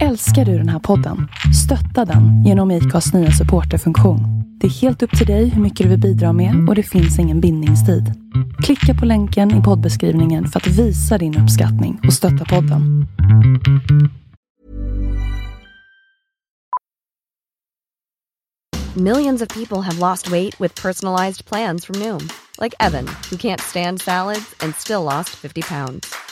Älskar du den här podden? Stötta den genom IKAs nya supporterfunktion. Det är helt upp till dig hur mycket du vill bidra med och det finns ingen bindningstid. Klicka på länken i poddbeskrivningen för att visa din uppskattning och stötta podden. Millions of people have lost weight with personalized plans from Noom, like Evan, who can't stand salads and still lost 50 pounds.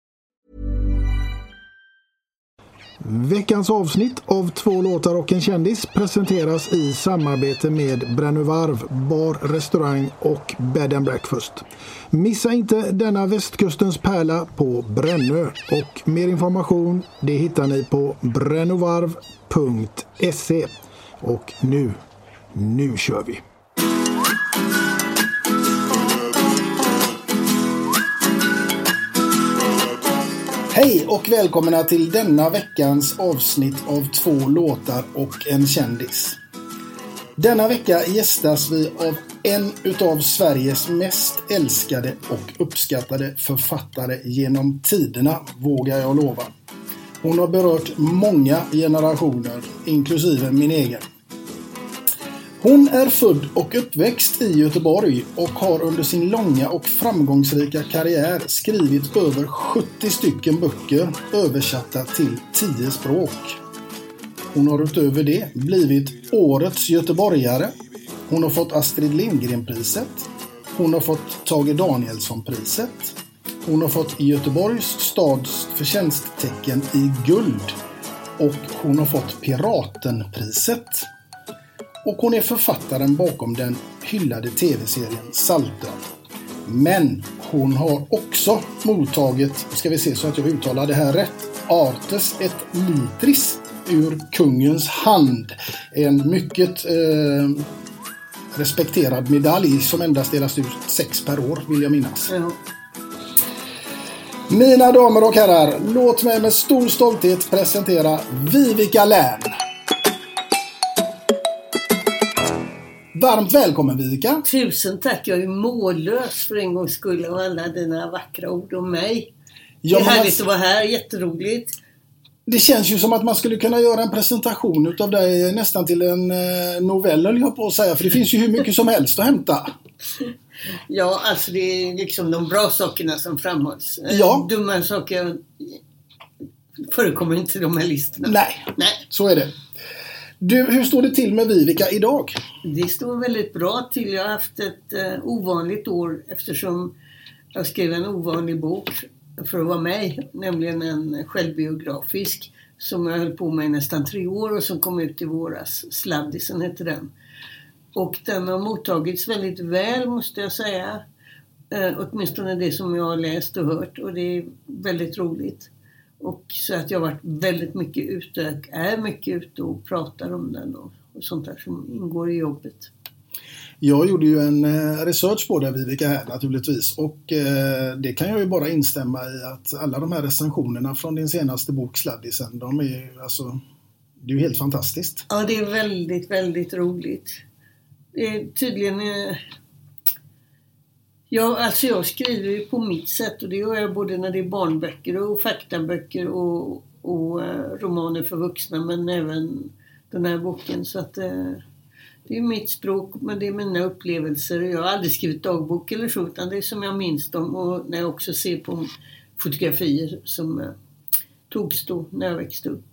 Veckans avsnitt av Två låtar och en kändis presenteras i samarbete med Brännövarv, bar, restaurang och bed and breakfast. Missa inte denna västkustens pärla på Brännö och mer information det hittar ni på brännovarv.se. Och nu, nu kör vi! Hej och välkomna till denna veckans avsnitt av Två låtar och en kändis. Denna vecka gästas vi av en utav Sveriges mest älskade och uppskattade författare genom tiderna, vågar jag lova. Hon har berört många generationer, inklusive min egen. Hon är född och uppväxt i Göteborg och har under sin långa och framgångsrika karriär skrivit över 70 stycken böcker översatta till 10 språk. Hon har utöver det blivit Årets göteborgare. Hon har fått Astrid Lindgren-priset. Hon har fått Tage Danielsson-priset. Hon har fått Göteborgs stads förtjänsttecken i guld. Och hon har fått Piratenpriset. Och hon är författaren bakom den hyllade tv-serien Salten. Men hon har också mottagit, ska vi se så att jag uttalar det här rätt, Artes et Litris ur kungens hand. En mycket eh, respekterad medalj som endast delas ut sex per år, vill jag minnas. Mina damer och herrar, låt mig med stor stolthet presentera Vivica Lärn. Varmt välkommen Vivica! Tusen tack, jag är mållös för en gångs skull av alla dina vackra ord om mig. Ja, det är härligt alltså- att vara här, jätteroligt. Det känns ju som att man skulle kunna göra en presentation utav dig nästan till en eh, novell höll jag på att säga. För det finns ju hur mycket som helst att hämta. Ja, alltså det är liksom de bra sakerna som framhålls. Eh, Ja. Dumma saker förekommer inte i de här listorna. Nej, Nej, så är det. Du, hur står det till med Vivica idag? det står väldigt bra till. Jag har haft ett eh, ovanligt år eftersom jag skrev en ovanlig bok för att vara mig, nämligen en självbiografisk som jag höll på med i nästan tre år och som kom ut i våras. Sladdisen heter den. Och den har mottagits väldigt väl måste jag säga. Eh, åtminstone det som jag har läst och hört och det är väldigt roligt. Och så att jag har varit väldigt mycket ute, och är mycket ute och pratar om den och, och sånt där som ingår i jobbet. Jag gjorde ju en eh, research på det Vivica här naturligtvis och eh, det kan jag ju bara instämma i att alla de här recensionerna från din senaste bok Sladdisen, de är ju alltså det är ju helt fantastiskt. Ja, det är väldigt, väldigt roligt. Det är tydligen... Ja, alltså jag skriver ju på mitt sätt och det gör jag både när det är barnböcker och faktaböcker och, och eh, romaner för vuxna men även den här boken. Så att eh, det är mitt språk men det är mina upplevelser. Jag har aldrig skrivit dagbok eller så utan det är som jag minns dem och när jag också ser på fotografier som eh, togs då när jag växte upp.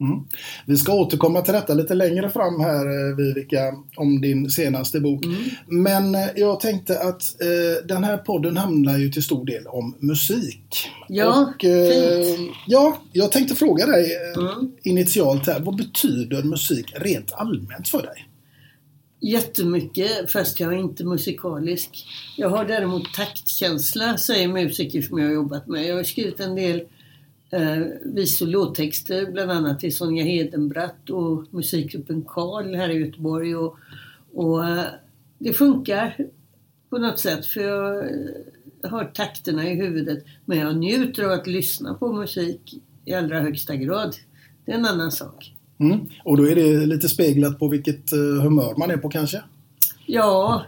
Mm. Vi ska återkomma till detta lite längre fram här eh, Vivica, om din senaste bok. Mm. Men eh, jag tänkte att eh, den här podden handlar ju till stor del om musik. Ja, Och, eh, Ja, jag tänkte fråga dig eh, mm. initialt här, vad betyder musik rent allmänt för dig? Jättemycket, fast jag är inte musikalisk. Jag har däremot taktkänsla, säger musiker som jag har jobbat med. Jag har skrivit en del eh, vis och låttexter, bland annat till Sonja Hedenbratt och musikgruppen Karl här i Göteborg. Och, och eh, det funkar på något sätt, för jag eh, har takterna i huvudet. Men jag njuter av att lyssna på musik i allra högsta grad. Det är en annan sak. Mm. Och då är det lite speglat på vilket uh, humör man är på kanske? Ja.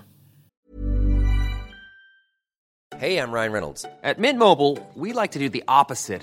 Hej, jag Ryan Reynolds. På Mint Mobile, we like to do the opposite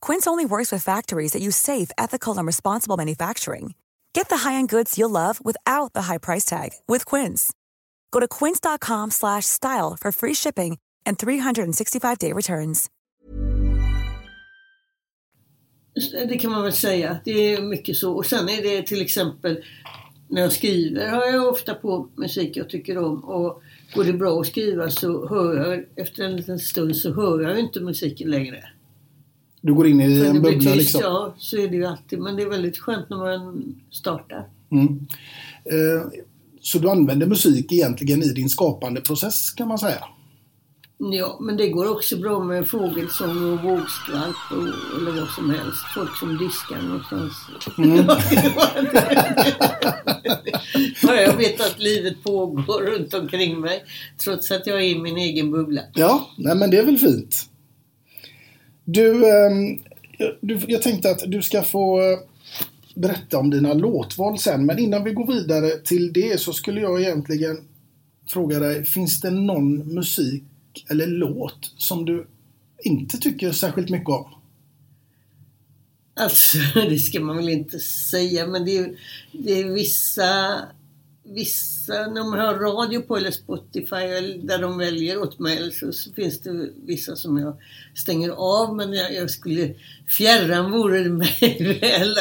Quince only works with factories that use safe, ethical, and responsible manufacturing. Get the high-end goods you'll love without the high price tag with Quince. Go to quince.com/style for free shipping and 365-day returns. Det kan man väl säga. Det är mycket så. Och sen är det till exempel när jag skriver har jag ofta på musik jag tycker om. Och går det bra att skriva så hör jag efter en liten stund så hör jag inte musiken längre. Du går in i en bubbla liksom? Ja, så är det ju alltid. Men det är väldigt skönt när man startar. Mm. Eh, så du använder musik egentligen i din skapande process kan man säga? Ja, men det går också bra med fågelsång och vågskvalp och, eller vad som helst. Folk som diskar någonstans. Mm. jag vet att livet pågår runt omkring mig. Trots att jag är i min egen bubbla. Ja, nej men det är väl fint. Du, ehm, du, jag tänkte att du ska få eh, berätta om dina låtval sen. Men innan vi går vidare till det så skulle jag egentligen fråga dig, finns det någon musik eller låt som du inte tycker särskilt mycket om? Alltså, det ska man väl inte säga, men det är, det är vissa, vissa, när man har radio på eller Spotify eller där de väljer åt mig så, så finns det vissa som jag stänger av men jag, jag skulle, fjärran vore det mig väl.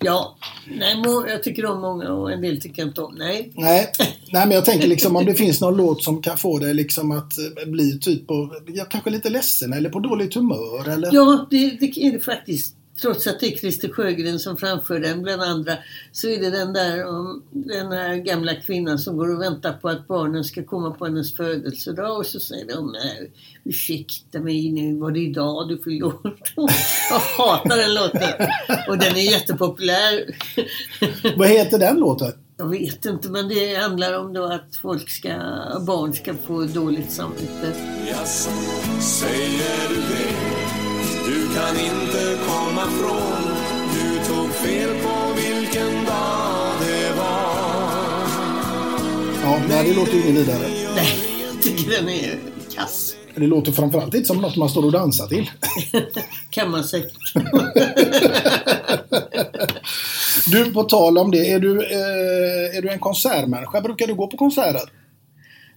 Ja, nej, jag tycker om många och en del tycker jag inte om. Nej. Nej, nej, men jag tänker liksom om det finns någon låt som kan få dig liksom att eh, bli typ på, ja, kanske lite ledsen eller på dåligt humör eller? Ja, det, det är det faktiskt. Trots att det är Christer Sjögren som framför den bland andra så är det den där om den här gamla kvinnan som går och väntar på att barnen ska komma på hennes födelsedag och så säger de nej, ursäkta mig nu var det idag du fyllde år. Jag hatar den låten och den är jättepopulär. Vad heter den låten? Jag vet inte men det handlar om då att folk ska, barn ska få dåligt samvete. Jaså, säger du det? Du kan inte komma från Du tog fel på vilken dag det var Ja, nej, det låter ju inget vidare. Nej, jag tycker den är kass. Det låter framförallt inte som något man står och dansar till. Kan man säkert. Du, på tal om det, är du, eh, är du en konsertmänniska? Brukar du gå på konserter?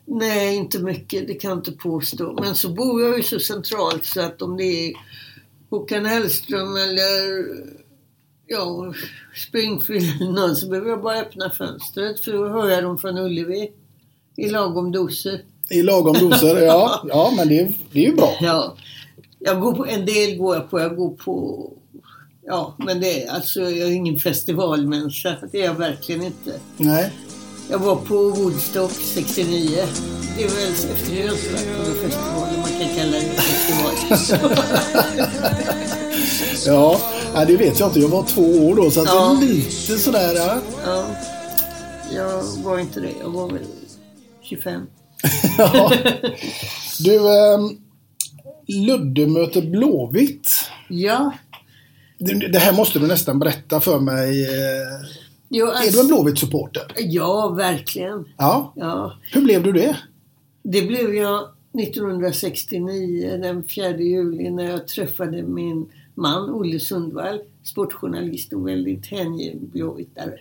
Nej, inte mycket. Det kan jag inte påstå. Men så bor jag ju så centralt så att om det är Håkan Hellström eller ja, Springfield eller någon så behöver jag bara öppna fönstret för då hör jag dem från Ullevi i lagom doser. I lagom doser? Ja, ja men det, det är ju bra. Ja. Jag går på, en del går jag på. Jag går på Ja, men det är alltså jag är ingen festivalmänniska. Det är jag verkligen inte. Nej. Jag var på Woodstock 69. Det är väl om man kan kalla det festival. Ja, det vet jag inte. Jag var två år då så att Ja. det är lite sådär. Ja. ja, jag var inte det. Jag var väl 25. Ja. Du, ehm, Ludde möter Blåvitt. Ja. Det, det här måste du nästan berätta för mig. Jo, Är alltså, du en Blåvitt-supporter? Ja, verkligen. Ja. Ja. Hur blev du det? Det blev jag 1969, den 4 juli, när jag träffade min man Olle Sundvall, sportjournalist och väldigt hängiven blåvittare.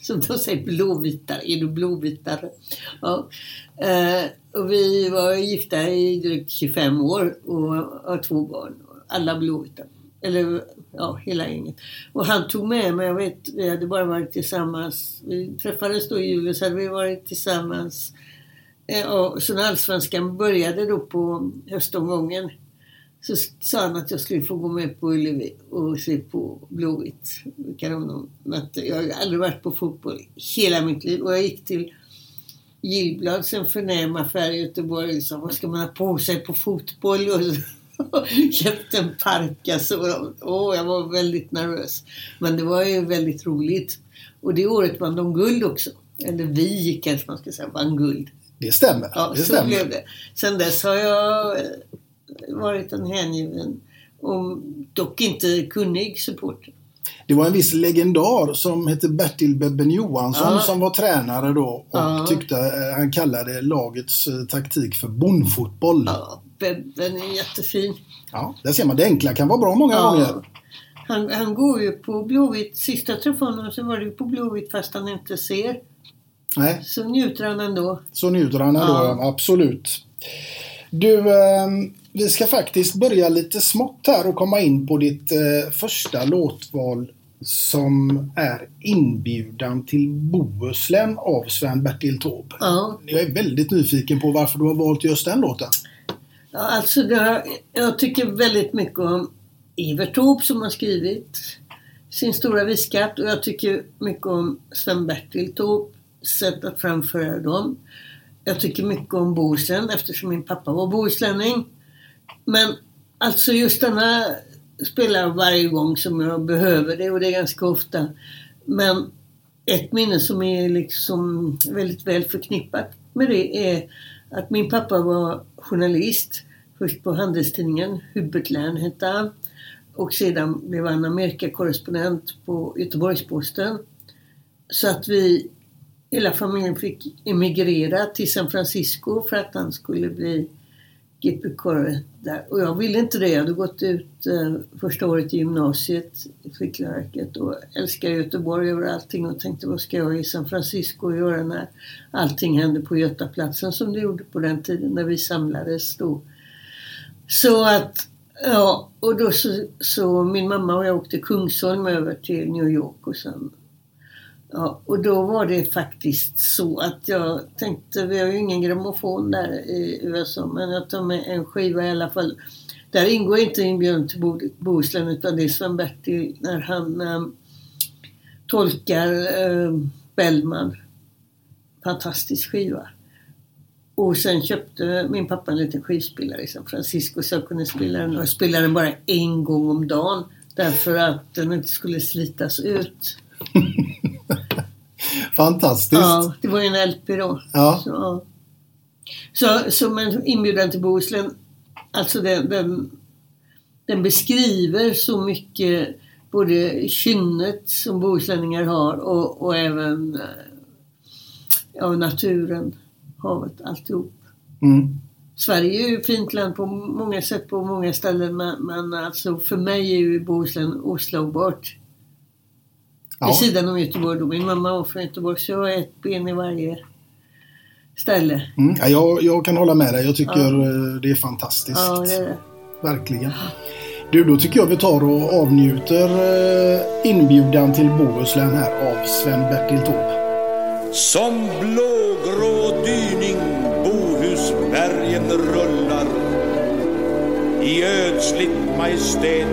Som de säger, blåvitare. Är du blåvitare? Ja. Eh, och vi var gifta i drygt 25 år och har två barn. Alla blåvita. Eller ja, hela gänget. Och han tog med mig, jag vet, vi hade bara varit tillsammans. Vi träffades då i juli så hade vi varit tillsammans eh, och så när Allsvenskan började då på höstomgången så sa han att jag skulle få gå med på Ullevi och se på Blåvitt. Vilka de mötte. Jag har ju aldrig varit på fotboll i hela mitt liv och jag gick till Gillblads, en förnäm affär i Göteborg och sa vad ska man ha på sig på fotboll? Och så köpte en parkas och åh, jag var väldigt nervös. Men det var ju väldigt roligt. Och det året vann de guld också. Eller vi kanske man ska säga vann guld. Det stämmer. Ja, det så stämmer. blev det. Sen dess har jag eh, varit en hängiven och dock inte kunnig supporter. Det var en viss legendar som hette Bertil Bebben Johansson Ja. som var tränare då och Ja. tyckte, eh, han kallade lagets eh, taktik för bondfotboll. Ja, Bebben är jättefin. Ja, där ser man. Det enkla kan vara bra många Ja. gånger. Han, han går ju på Blåvitt. Sist jag träffade honom så var det ju på Blåvitt fast han inte ser. Nej, Så njuter han ändå. så njuter han ändå. Ja. Absolut. Du, eh, vi ska faktiskt börja lite smått här och komma in på ditt eh, första låtval som är Inbjudan till Bohuslän av Sven-Bertil Taube. Ja. Jag är väldigt nyfiken på varför du har valt just den låten. Ja, alltså det, jag tycker väldigt mycket om Evert Taube som har skrivit sin stora viskatt och jag tycker mycket om Sven-Bertil Taubes sätt att framföra dem. Jag tycker mycket om Bohuslän eftersom min pappa var bohuslänning. Men alltså just denna spelar jag varje gång som jag behöver det och det är ganska ofta. Men ett minne som är liksom väldigt väl förknippat med det är att min pappa var journalist. Först på Handelstidningen, Hubert Lern hette han. Och sedan blev han Amerikakorrespondent på Göteborgs-Posten. Så att vi, hela familjen fick emigrera till San Francisco för att han skulle bli GP-kårer där. Och jag ville inte det. Jag hade gått ut eh, första året i gymnasiet i Flickverket och älskade Göteborg över allting och tänkte vad ska jag i San Francisco göra när allting hände på Götaplatsen som det gjorde på den tiden när vi samlades då. Så att, ja, och då så, så min mamma och jag åkte Kungsholm över till New York och sen Ja, och då var det faktiskt så att jag tänkte, vi har ju ingen grammofon där i USA, men jag tar med en skiva i alla fall. Där ingår inte Inbjuden till Bohuslän utan det är Sven-Bertil när han äh, tolkar äh, Bellman. Fantastisk skiva. Och sen köpte min pappa en liten skivspelare i San Francisco så jag kunde spela den. Och jag spelade den bara en gång om dagen. Därför att den inte skulle slitas ut. Fantastiskt. Ja, det var ju en LP då. Ja. Så, så, så men inbjudan till Bohuslän, alltså den, den, den beskriver så mycket både kynnet som bohuslänningar har och, och även ja, naturen, havet, alltihop. Mm. Sverige är ju ett fint land på många sätt på många ställen men, men alltså för mig är ju Bohuslän oslagbart. Ja. Vid sidan om Göteborg då. Min mamma var från Göteborg så jag har ett ben i varje ställe. Mm. Ja, jag, jag kan hålla med dig. Jag tycker Ja. eh, det är fantastiskt. Ja, det är det. Verkligen. Du, då tycker jag vi tar och avnjuter eh, inbjudan till Bohuslän här av Sven-Bertil Taube. Som blågrå dyning Bohusbergen rullar i ödsligt majestät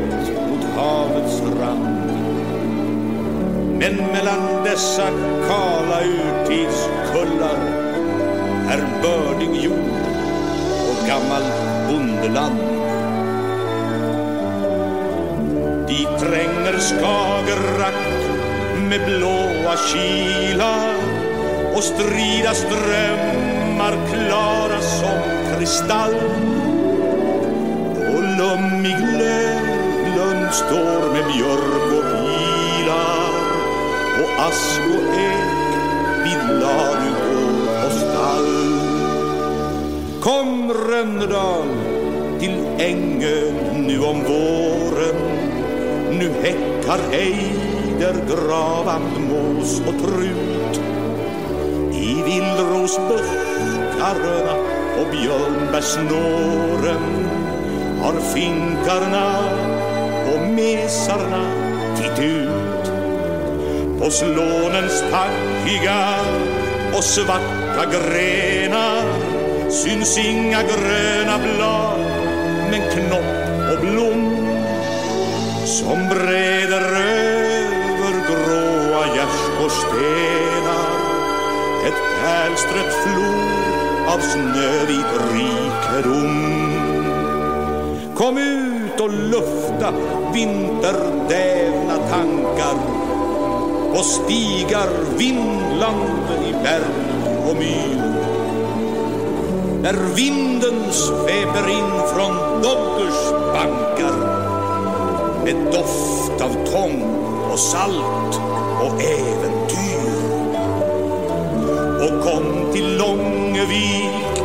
mot havets rand. Men mellan dessa kala urtidskullar är bördig jord och gammalt bondeland. Dit tränger Skagerrak med blåa kilar och strida strömmar klara som kristall. Och lummig Lövlund står med björk och och ask och ek vid ladugård och stall. Kom Rönnerdal till Ängö nu om våren. Nu häckar ejder, gravand, mås och trut. I villrosbuskarna och björnbärssnåren har finkarna och mesarna titt ut. Hos lånens taggiga och svarta grenar. Syns inga gröna blad men knopp och blom som breder över gråa gärdsgårdsstenar ett pärlstrött flor av snövit rikedom. Kom ut och lufta vinterdävna tankar på stigar vindlande i berg och myr. När vinden sveper in från Doggers bankar med doft av tång och salt och äventyr. Och kom till Långevik,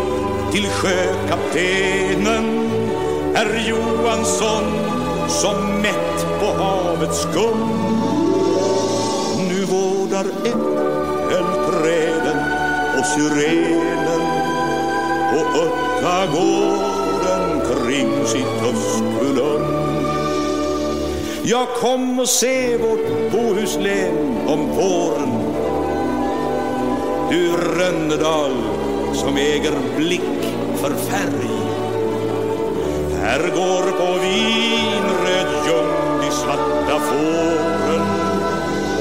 till sjökaptenen herr Johansson som mätt på havets skum. Äppelträden och syrenen på Öttagården kring sitt höstkulum. Jag kom och se vårt Bohuslän om våren. Du Rönnedal som äger blick för färg. Här går på vinröd ljung de svarta fåren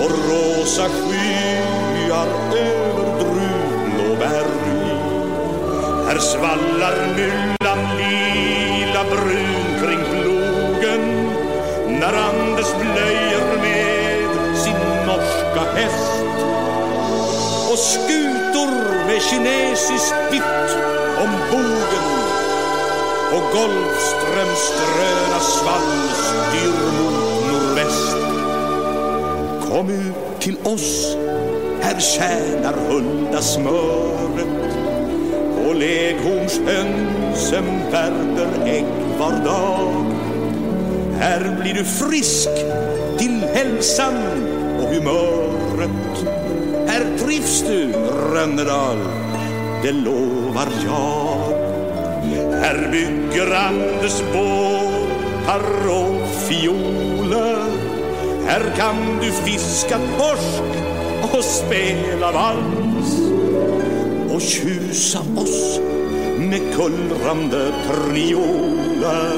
och rosa skyar över druvblå berg. Här svallar myllan lila brun kring plogen när Anders plöjer med sin norska häst och skutor med kinesiskt vitt om bogen och Golfströms gröna svall styr mot nordväst. Kom ut till oss, här tjänar Hulda smöret och leghornshönsen värper ägg var dag. Här blir du frisk till hälsan och humöret. Här trivs du, Rönnedal, det lovar jag. Här bygger Anders båtar och fioler. Här kan du fiska torsk och spela vals och tjusa oss med kullrande trioler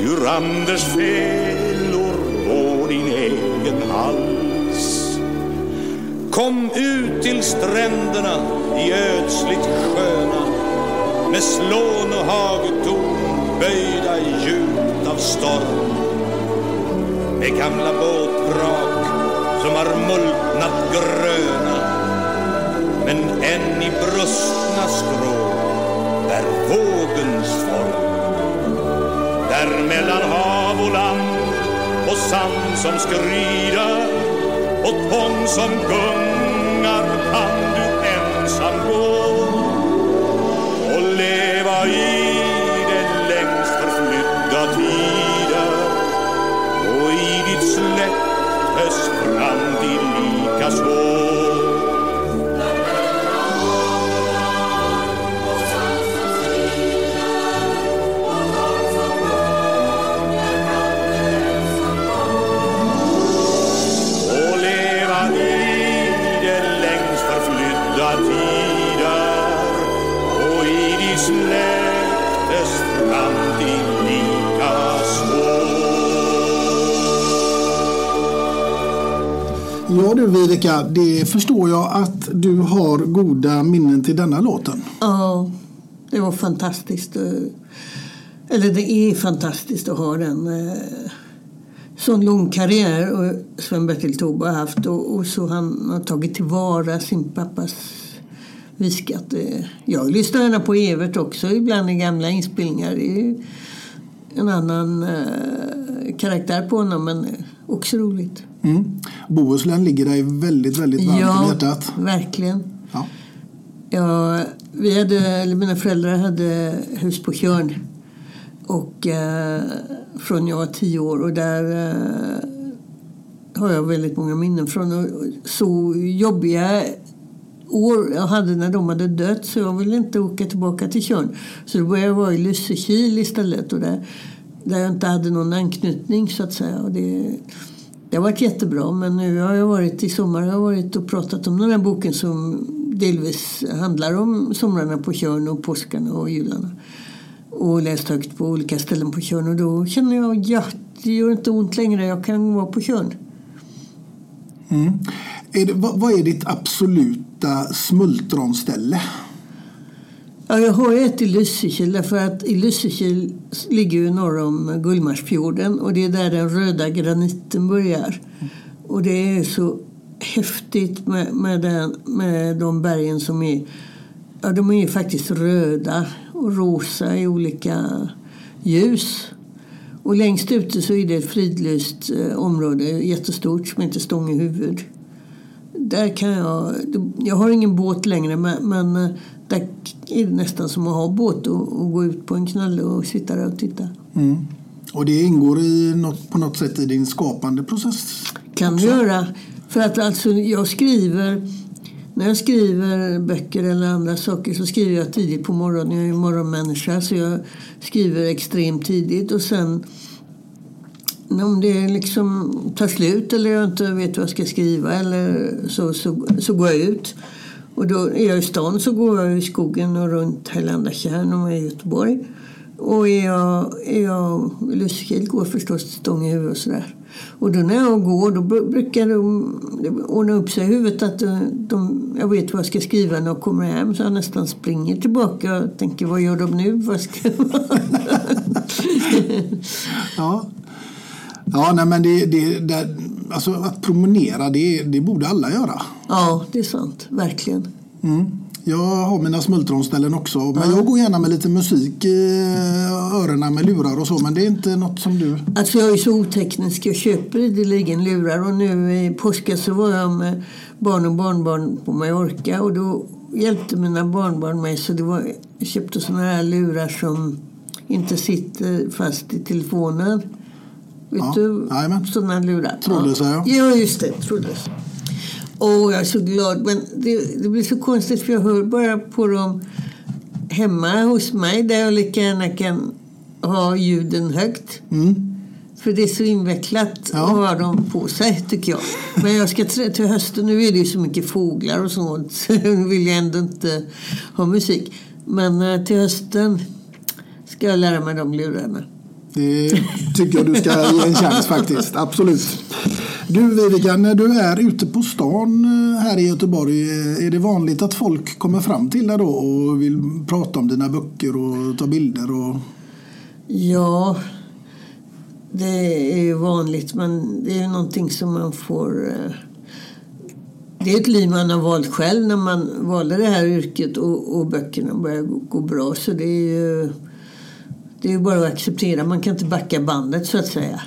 ur Anders fällor på din egen hals. Kom ut till stränderna i ödsligt sköna med slån och hagetorn böjda djupt av storm. Med gamla båtvrak som har multnat gröna men än i brustna skrå bär vågens form. Där mellan hav och land och sand som skrider och tång som gungar kan du ensam gå lika Ja du Viveka, det förstår jag att du har goda minnen till denna låten. Ja, det var fantastiskt. Eller det är fantastiskt att ha den. Eh, sån lång karriär och Sven-Bertil Taube har haft och, och så han har tagit tillvara sin pappas viskat. Eh, jag lyssnar gärna på Evert också ibland i gamla inspelningar. En annan eh, karaktär på honom men också roligt. Mm. Bohuslän ligger dig väldigt, väldigt varmt om Ja, hjärtat. verkligen. Ja. Ja, vi hade, eller mina föräldrar hade hus på Tjörn. Och eh, från jag var tio år och där eh, har jag väldigt många minnen från. Och så jobbiga år jag hade när de hade dött så jag ville inte åka tillbaka till Tjörn. Så då började jag vara i Lysekil istället och där, där jag inte hade någon anknytning så att säga. Och det, det har varit jättebra men nu har jag varit i sommar har jag varit och pratat om den här boken som delvis handlar om somrarna på Tjörn och påskarna och jularna. Och läst högt på olika ställen på Tjörn och då känner jag ja, det gör inte ont längre, jag kan vara på Tjörn. Mm. Är det, vad, vad är ditt absoluta smultronställe? Ja, jag har ett i Lysekil därför att i Lysekil ligger ju norr om Gullmarsfjorden och det är där den röda graniten börjar. Och det är så häftigt med, med, den, med de bergen som är, ja de är ju faktiskt röda och rosa i olika ljus. Och längst ute så är det ett fridlyst eh, område, jättestort, som heter Stångehuvud. Där kan jag, jag har ingen båt längre men, men eh, där är det nästan som att ha båt och, och gå ut på en knalle och sitta där och titta. Mm. Och det ingår i något, på något sätt i din skapande process? Kan du göra. För att alltså jag skriver, när jag skriver böcker eller andra saker så skriver jag tidigt på morgonen. Jag är ju morgonmänniska så jag skriver extremt tidigt och sen om det liksom tar slut eller jag inte vet vad jag ska skriva eller så, så, så går jag ut. Och då är jag i stan så går jag i skogen och runt Hellandakärn och i Göteborg. Och är jag, är jag i Lysekil går jag förstås till Stångehuvud och sådär. Och då när jag går då brukar de, det ordna upp sig i huvudet att de, de, jag vet vad jag ska skriva när jag kommer hem. Så jag nästan springer tillbaka och tänker vad gör de nu? Vad ska ja. Ja, nej, men det, det, det, alltså att promenera, det, det borde alla göra. Ja, det är sant. Verkligen. Mm. Jag har mina smultronställen också. Men jag går gärna med lite musik i öronen med lurar och så. Men det är inte något som du... Alltså jag är så oteknisk. Jag köper ideligen lurar. Och nu i påsken så var jag med barn och barnbarn på Mallorca. Och då hjälpte mina barnbarn mig så det var, jag köpte såna här lurar som inte sitter fast i telefonen. Vet Ja, du? jajamän. Sådana lurar. Trådlösa, ja. Ja, just det. Trådlösa. Och jag är så glad. Men det, det blir så konstigt för jag hör bara på dem hemma hos mig där jag lika gärna kan ha ljuden högt. För det är så invecklat att ha dem på sig tycker jag. Men jag ska till hösten, nu är det ju så mycket fåglar och sånt. Så nu vill jag ändå inte ha musik. Men eh, till hösten ska jag lära mig de lurarna. Det tycker jag du ska ge en chans faktiskt. Absolut. Du Vivica, när du är ute på stan eh, här i Göteborg, eh, är det vanligt att folk kommer fram till dig då och vill prata om dina böcker och ta bilder? Och... Ja, det är ju vanligt men det är ju någonting som man får... Eh, det är ett liv man har valt själv när man valde det här yrket och, och böckerna börjar gå, gå bra. Så det är ju det är ju bara att acceptera. Man kan inte backa bandet så att säga.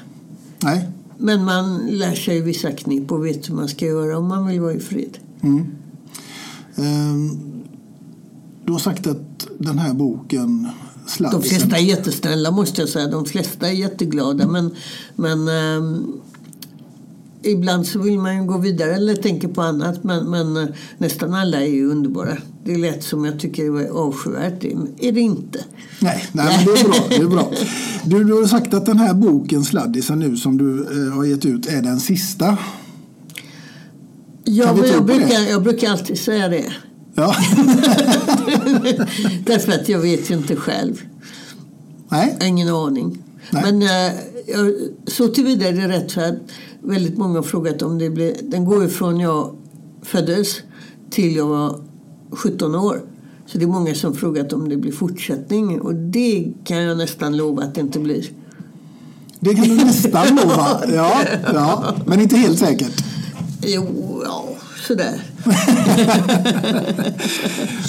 Nej. Men man lär sig vissa knep och vet hur man ska göra om man vill vara i fred. Mm. Ehm, Du har sagt att den här boken De Sladdisen... flesta är jättesnälla måste jag säga. De flesta är jätteglada. Men, men ehm, ibland så vill man ju gå vidare eller tänka på annat. Men, men eh, nästan alla är ju underbara. Det är lätt som jag tycker är avskyvärt. Är det inte. Nej, nej men det är bra. Det är bra. Du, du har sagt att den här boken Sladdisen nu som du eh, har gett ut är den sista. Ja, men jag, brukar, jag brukar alltid säga det. Ja. Därför att jag vet ju inte själv. Nej. Ingen aning. Men eh, så tillvida är det rätt för att väldigt många har frågat om det blir... Den går ju från jag föddes till jag var 17 år. Så det är många som frågat om det blir fortsättning och det kan jag nästan lova att det inte blir. Det kan du nästan lova. Ja, ja, men inte helt säkert. Jo, ja, sådär.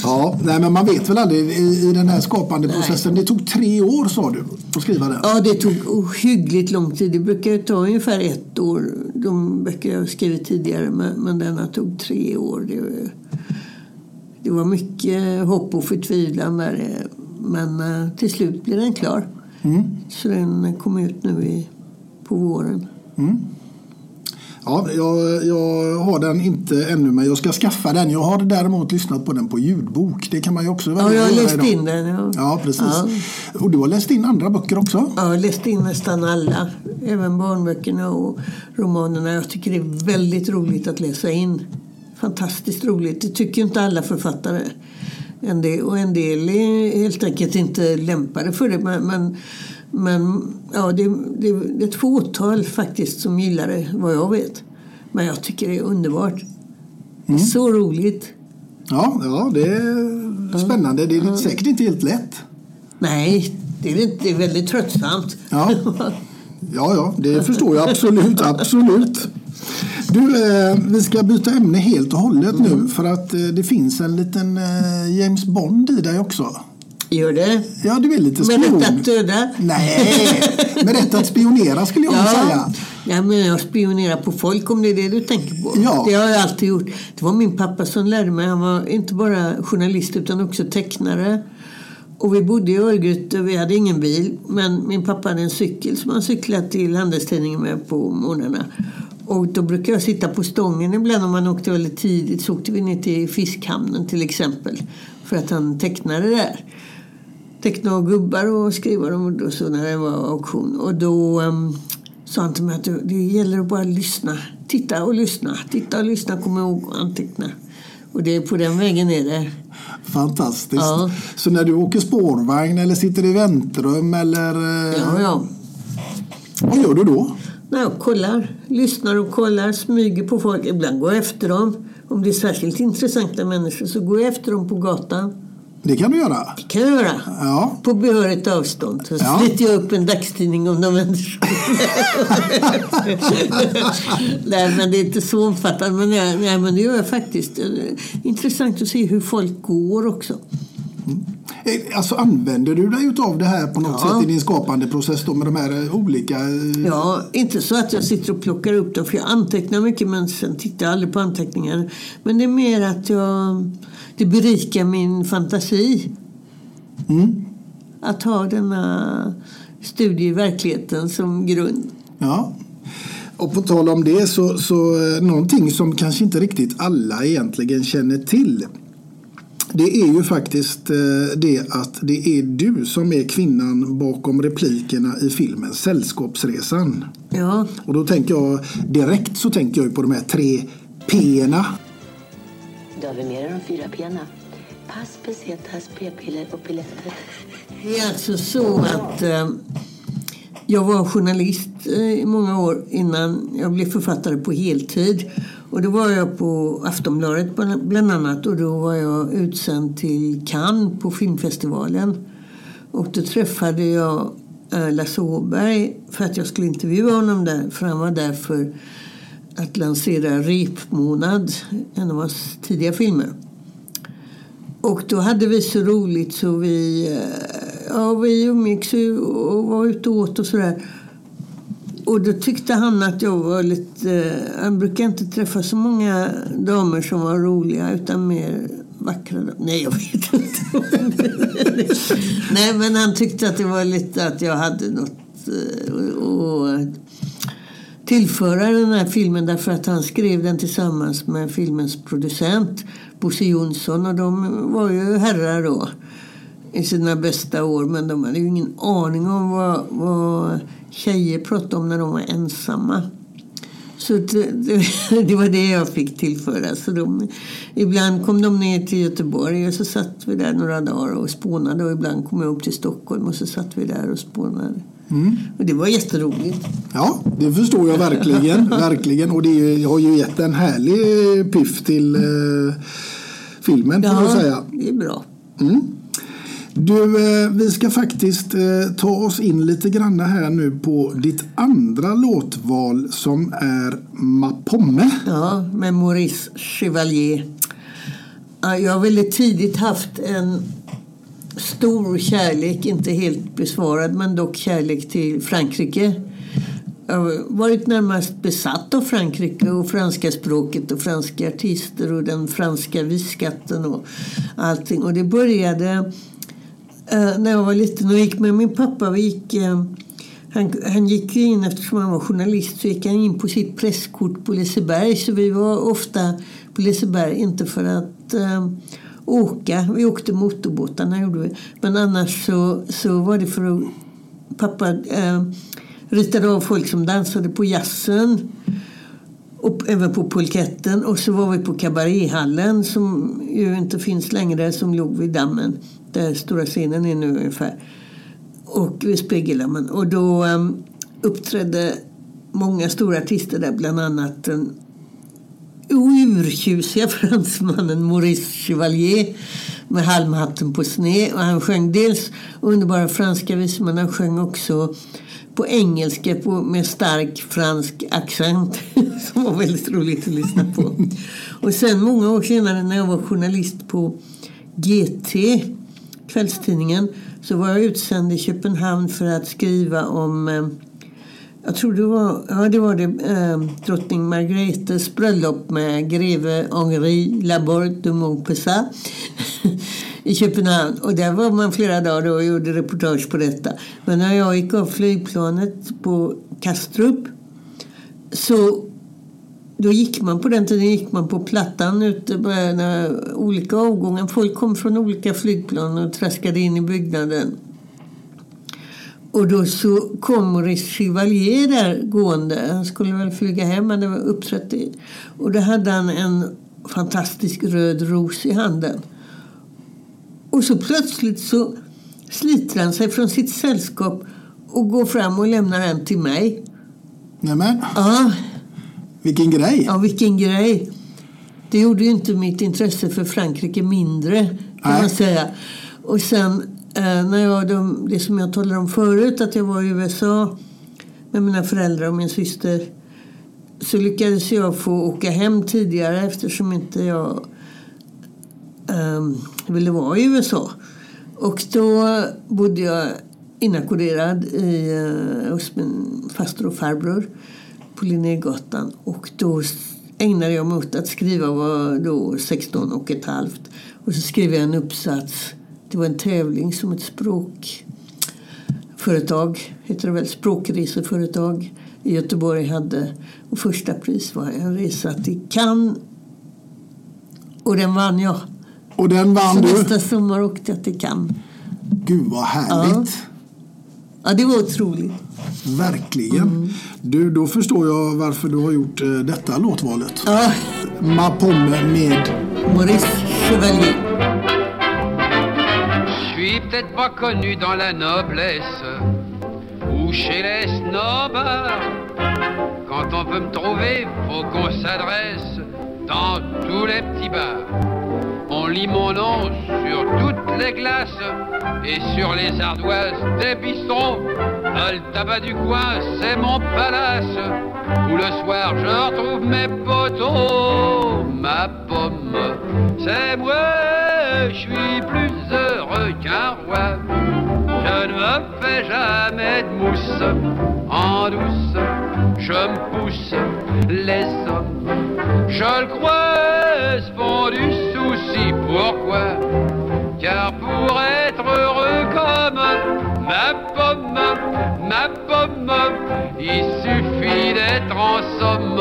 Ja, nej, men man vet väl aldrig i, i den här skapande processen. Det tog tre år sa du att skriva den. Ja, det tog ohyggligt lång tid. Det brukar ju ta ungefär ett år. De böcker jag skrivit tidigare, men, men denna tog tre år. Det, var- det var mycket hopp och förtvivlan där. Men eh, till slut blev den klar. Mm. Så den kom ut nu i, på våren. Mm. Ja, jag, jag har den inte ännu, men jag ska skaffa den. Jag har däremot lyssnat på den på ljudbok. Det kan man ju också Ja, jag har läst idag. in den. Ja. Ja, precis. Ja. Och du har läst in andra böcker också? Ja, jag har läst in nästan alla. Även barnböckerna och romanerna. Jag tycker det är väldigt roligt att läsa in. Fantastiskt roligt. Det tycker inte alla författare. En del, och en del är helt enkelt inte lämpade för det. Men, men, men ja, det, det, det är ett fåtal faktiskt som gillar det, vad jag vet. Men jag tycker det är underbart. Mm. Så roligt. Ja, ja, det är spännande. Det är säkert inte helt lätt. Nej, det är, det är väldigt tröttsamt. Ja. Ja, ja, det förstår jag absolut. absolut. Du, eh, vi ska byta ämne helt och hållet nu för att eh, det finns en liten eh, James Bond i dig också. Gör det? Ja, du är lite Med spion. rätt att döda? Nej, med rätt att spionera skulle jag Ja. säga. ja, men jag spionerar på folk om det är det du tänker på. Ja. Det har jag alltid gjort. Det var min pappa som lärde mig. Han var inte bara journalist utan också tecknare. Och vi bodde i Örgryte och vi hade ingen bil. Men min pappa hade en cykel som han cyklade till handelstidningen med på morgnarna. Och då brukade jag sitta på stången ibland om man åkte väldigt tidigt. Så åkte vi ner till fiskhamnen till exempel. För att han tecknade där. Teckna och gubbar och skriva dem och så när det var auktion. Och då um, sa han till mig att det, gäller att bara lyssna. Titta och lyssna. Titta och lyssna, kom ihåg och anteckna. Och det är på den vägen är det. Fantastiskt. Ja. Så när du åker spårvagn eller sitter i väntrum eller... eh, Ja, ja. Vad gör du då? När jag kollar, lyssnar och kollar, smyger på folk. Ibland går jag efter dem. Om det är särskilt intressanta människor så går jag efter dem på gatan. Det kan du göra. Det kan jag göra. Ja. På behörigt avstånd. Så Ja. sliter jag upp en dagstidning om de människor. nej, men det är inte så omfattande. Men, nej, nej, men det gör jag faktiskt. Det är Intressant att se hur folk går också. Eh, Alltså använder du dig av det här på något Ja. sätt i din skapande process då med de här eh, olika... eh, Ja, inte så att jag sitter och plockar upp dem. För jag antecknar mycket men sen tittar jag aldrig på anteckningar. Men det är mer att jag, det berikar min fantasi. Mm. Att ha denna studie i verkligheten som grund. Ja. Och på tal om det så, så eh, någonting som kanske inte riktigt alla egentligen känner till. Det är ju faktiskt eh, det att det är du som är kvinnan bakom replikerna i filmen Sällskapsresan. Ja. Och då tänker jag direkt så tänker jag på de här tre P-erna. Då har vi mer än de fyra pena? Pass, pesetas, p-piller och piletter. Det är alltså så att eh, jag var journalist eh, i många år innan jag blev författare på heltid. Och då var jag på Aftonbladet bland bland annat och då var jag utsänd till Cannes på filmfestivalen. Och då träffade jag eh, Lasse Åberg för att jag skulle intervjua honom där. För han var där för att lansera Repmånad, en av hans tidiga filmer. Och då hade vi så roligt så vi, eh, ja, vi umgicks och var ute och åt och sådär. Och då tyckte han att jag var lite... Eh, han brukar inte träffa så många damer som var roliga utan mer vackra. Nej, jag vet inte. Nej, men han tyckte att det var lite att jag hade något eh, och tillföra den här filmen därför att han skrev den tillsammans med filmens producent Bosse Jonsson och de var ju herrar då i sina bästa år men de hade ju ingen aning om vad, vad tjejer pratade om när de var ensamma. Så det, det, det var det jag fick tillföra. Så de, ibland kom de ner till Göteborg och så satt vi där några dagar och spånade och ibland kom jag upp till Stockholm och så satt vi där och spånade. Mm. Och det var jätteroligt. Ja, det förstår jag verkligen. verkligen. Och det har ju gett en härlig piff till eh, filmen får man säga. det är bra. Mm. Du, eh, vi ska faktiskt eh, ta oss in lite grann här nu på ditt andra låtval som är Mapomme. Ja, med Maurice Chevalier. Ja, Jag har väldigt tidigt haft en stor kärlek, inte helt besvarad, men dock kärlek till Frankrike. Jag har varit närmast besatt av Frankrike och franska språket och franska artister och den franska visskatten och allting. Och det började eh, när jag var liten och gick med min pappa. Vi gick, eh, han, han gick ju in, eftersom han var journalist, så gick han in på sitt presskort på Liseberg. Så vi var ofta på Liseberg, inte för att eh, åka. Vi åkte motorbåtarna, gjorde vi. Men annars så, så var det för att pappa eh, ritade av folk som dansade på jazzen. Och även på polketten. Och så var vi på kabaréhallen som ju inte finns längre, som låg vid dammen. Där stora scenen är nu ungefär. Och vid Spegelhammen. Och då um, uppträdde många stora artister där, bland annat en urtjusiga fransmannen Maurice Chevalier med halmhatten på sned. Och han sjöng dels underbara franska visor men han sjöng också på engelska på, med stark fransk accent som var väldigt roligt att lyssna på. Och sen många år senare när jag var journalist på GT, kvällstidningen, så var jag utsänd i Köpenhamn för att skriva om eh, jag tror det var, ja, det, var det eh, drottning Margretes bröllop med greve Henri Laborde de Montpessat i Köpenhamn. Och där var man flera dagar då och gjorde reportage på detta. Men när jag gick av flygplanet på Kastrup så då gick man på den tiden gick man på Plattan ute på eh, olika avgångar. Folk kom från olika flygplan och traskade in i byggnaden. Och då så kom Maurice Chevalier där gående. Han skulle väl flyga hem, men det var uppträtt i. Och då hade han en fantastisk röd ros i handen. Och så plötsligt så sliter han sig från sitt sällskap och går fram och lämnar en till mig. Nämen, Ja, vilken grej. ja vilken grej. Det gjorde ju inte mitt intresse för Frankrike mindre, kan Nej. man säga. Och sen Eh, när jag, de, det som jag talade om förut, att jag var i USA med mina föräldrar och min syster så lyckades jag få åka hem tidigare eftersom inte jag ehm, ville vara i USA. Och då bodde jag inackorderad i, eh, hos min faster och farbror på Linnégatan. Och då ägnade jag mig åt att skriva, var då 16 och ett halvt. Och så skrev jag en uppsats. Det var en tävling som ett språkföretag, heter det väl, språkreseföretag i Göteborg hade. Och första pris var en resa till Cannes. Och den vann jag. Och den vann så du? nästa sommar åkte jag till Cannes. Gud vad härligt. Ja, det var otroligt. Verkligen. Mm. Du, då förstår jag varför du har gjort eh, detta låtvalet. Ja. Ma Pomme med Maurice Chevalier. Peut-être pas connu dans la noblesse ou chez les snobs. Quand on veut me trouver, faut qu'on s'adresse dans tous les petits bars. On lit mon nom sur toutes les glaces et sur les ardoises des bistrots. Le tabac du coin, c'est mon palace où le soir je retrouve mes poteaux. Ma pomme, c'est moi, je suis plus heureux qu'un roi. Je ne me fais jamais de mousse en douce. Je me pousse les hommes. Je le crois, se font du souci. Pourquoi? Car pour être heureux comme ma pomme, ma pomme, il suffit d'être en somme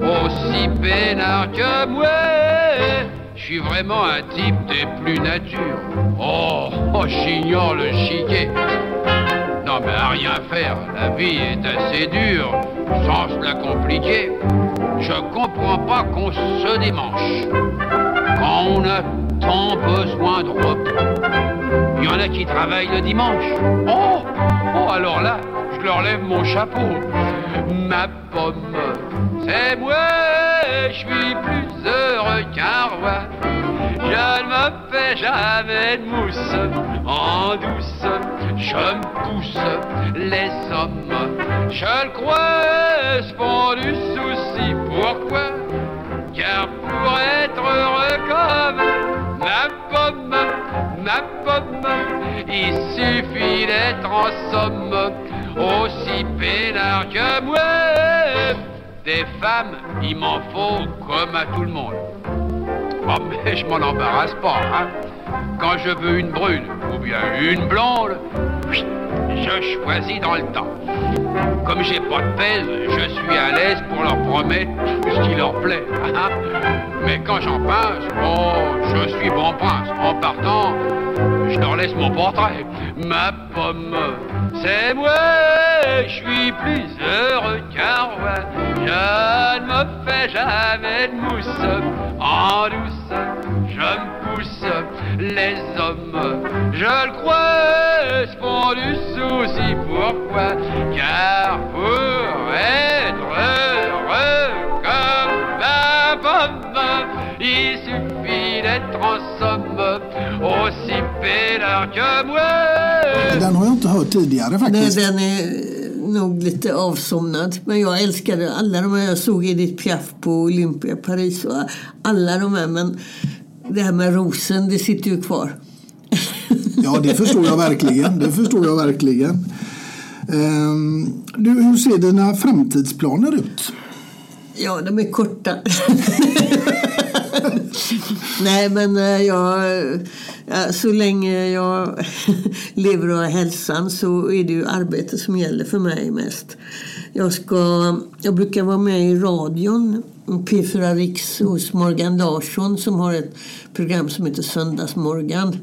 aussi peinard que moi. Suis vraiment un type des plus natures. Oh, oh j'ignore le chiquet. Non mais à rien faire, la vie est assez dure, sans se la compliquer. Je comprends pas qu'on se démanche quand on a tant besoin de repos. Il y en a qui travaillent le dimanche. Oh, oh alors là, je leur lève mon chapeau. Ma pomme, c'est moi, je suis plus heureux qu'un roi. Je ne me fais jamais de mousse en douce. Je me pousse les hommes. Je le crois, font du souci. Pourquoi? Car pour être heureux comme ma pomme, ma pomme, il suffit d'être en somme aussi peinard que moi. Des femmes, il m'en faut comme à tout le monde. Oh, mais je m'en embarrasse pas, hein. Quand je veux une brune ou bien une blonde, je choisis dans le temps. Comme j'ai pas de pèse, je suis à l'aise pour leur promettre ce qui leur plaît. hein. Mais quand j'en pince, oh, je suis bon prince. En partant, je leur laisse mon portrait. Ma pomme, c'est moi, je suis plus heureux qu'un roi. Je ne me fais jamais de mousse en douce. Je me pousse les hommes, je le crois, font du souci. Pourquoi? Car pour être heureux comme ma pomme, il suffit d'être en somme aussi peinard que moi. Den har jag inte hört tidigare Nej, faktiskt. den är nog lite avsomnad. Men jag älskade alla de här. Jag såg Edith Piaf på Olympia Paris och alla de här. Men det här med rosen, det sitter ju kvar. Ja, det förstår jag verkligen. Det förstår jag verkligen. Ehm, du, hur ser dina framtidsplaner ut? Ja, de är korta. Nej, men eh, jag, ja, så länge jag lever och har hälsan så är det ju arbete som gäller för mig mest. Jag, ska, jag brukar vara med i radion, P4 Riks hos Morgan Larsson som har ett program som heter Söndagsmorgan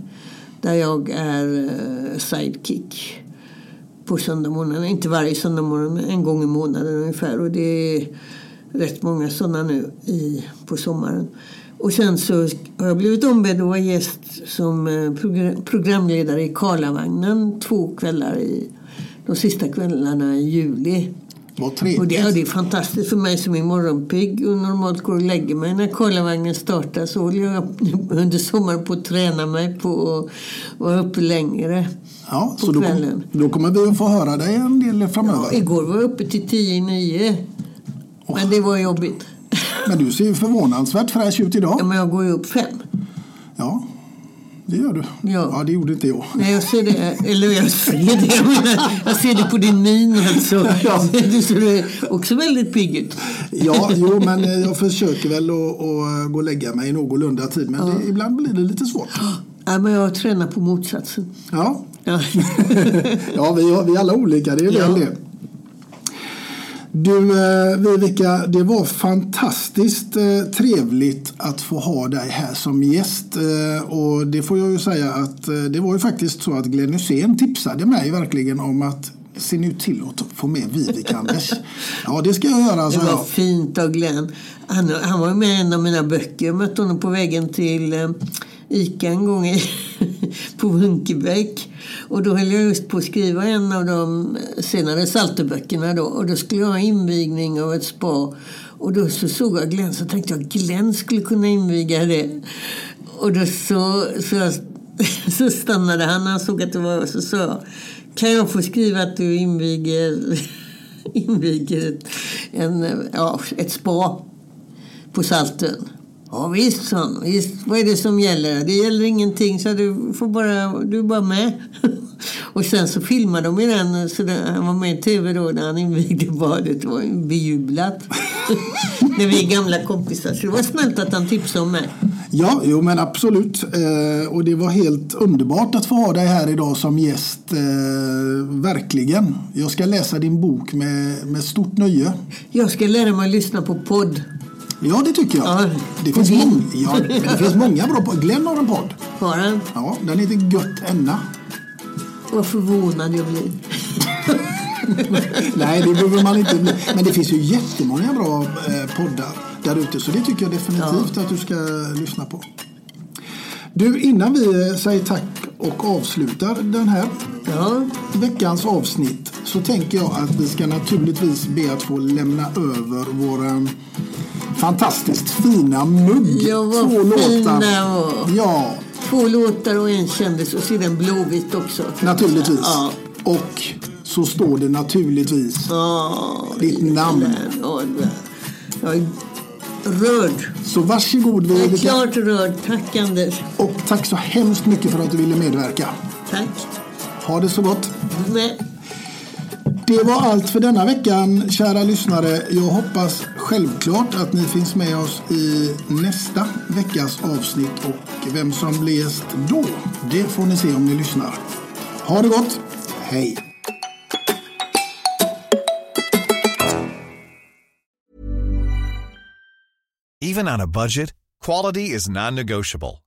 där jag är eh, sidekick på söndagsmorgnarna. Inte varje söndagsmorgon men en gång i månaden ungefär. Och det är rätt många sådana nu i, på sommaren. Och sen så har jag blivit ombedd att vara gäst som eh, progr- programledare i Karlavagnen två kvällar i de sista kvällarna i juli. Vad Och det, ja, det är fantastiskt för mig som är morgonpigg och normalt går och lägger mig när Karlavagnen startar. Så håller jag under sommaren på att träna mig på att vara uppe längre Ja, på så då, kom, då kommer vi att få höra dig en del framöver. Igår var jag uppe till tio i nio. Men det var jobbigt. Men du ser ju förvånansvärt fräsch ut Ja, idag. men jag går ju upp fem. Ja, Det gör du. Ja. ja, det gjorde inte jag. Nej, jag ser det. Eller jag ser det. Jag, menar, jag ser det på din min alltså. Ja. Du ser också väldigt pigg ut. Ja, jo, men eh, jag försöker väl att, gå och lägga mig i någorlunda tid. Men det, ibland blir det lite svårt. Ja, men jag tränar på motsatsen. Ja, Ja. ja vi, har- vi är alla olika. Det är Ja. väl det. Du eh, Vivica, det var fantastiskt eh, trevligt att få ha dig här som gäst. Eh, och det får jag ju säga att det var ju faktiskt så att Glenn Hysén tipsade mig verkligen om att se nu till att få med Vivica Anders. Ja, det ska jag göra. Det sa var jag. fint av Glenn. Han, han var med i en av mina böcker. Jag mötte honom på vägen till Ica en gång i, på Bunkebäck. Och då höll jag just på att skriva en av de senare Salterböckerna då. Och då skulle jag ha invigning av ett spa. Och då så såg jag Glenn så tänkte jag Glenn skulle kunna inviga det. Och då så, så, jag, så stannade han när han såg att det var jag. Så sa jag, kan jag få skriva att du inviger, inviger en, ja, ett spa på Saltön? Ja visst, han. Visst, vad är det som gäller? Det gäller ingenting, så du får bara, du är bara med. Och sen så filmade de ju den, så den, han var med i tv då när han invigde badet. Det var ju bejublat. när vi är gamla kompisar. Så det var snällt att han tipsade om mig. Ja, jo men absolut. Eh, och det var helt underbart att få ha dig här idag som gäst. Eh, verkligen. Jag ska läsa din bok med, med stort nöje. Jag ska lära mig att lyssna på podd. Ja, det tycker jag. Ja, det, finns många, ja, det finns många bra poddar. Glenn har en podd. Har han? Ja, den heter Gött Enna. Vad förvånad jag blir. Nej, det behöver man inte bli. Men det finns ju jättemånga bra eh, poddar där ute. Så det tycker jag definitivt att du ska lyssna på. Du, innan vi eh, säger tack och avslutar den här veckans avsnitt så tänker jag att vi ska naturligtvis be att få lämna över våra fantastiskt fina mugg. Ja, vad Två fina låtar. Ja, Två låtar och en kändis och så är den blåvit också. naturligtvis. Ja. Och så står det naturligtvis ditt namn. Ja, Jag är rörd. Så varsågod Jag är Vivica. klart rörd. Tack Anders. Och tack så hemskt mycket för att du ville medverka. Tack. Ha det så gott. Med. Det var allt för denna veckan, kära lyssnare. Jag hoppas självklart att ni finns med oss i nästa veckas avsnitt och vem som blir gäst då, det får ni se om ni lyssnar. Ha det gott. Hej! Even on a budget, quality is non-negotiable.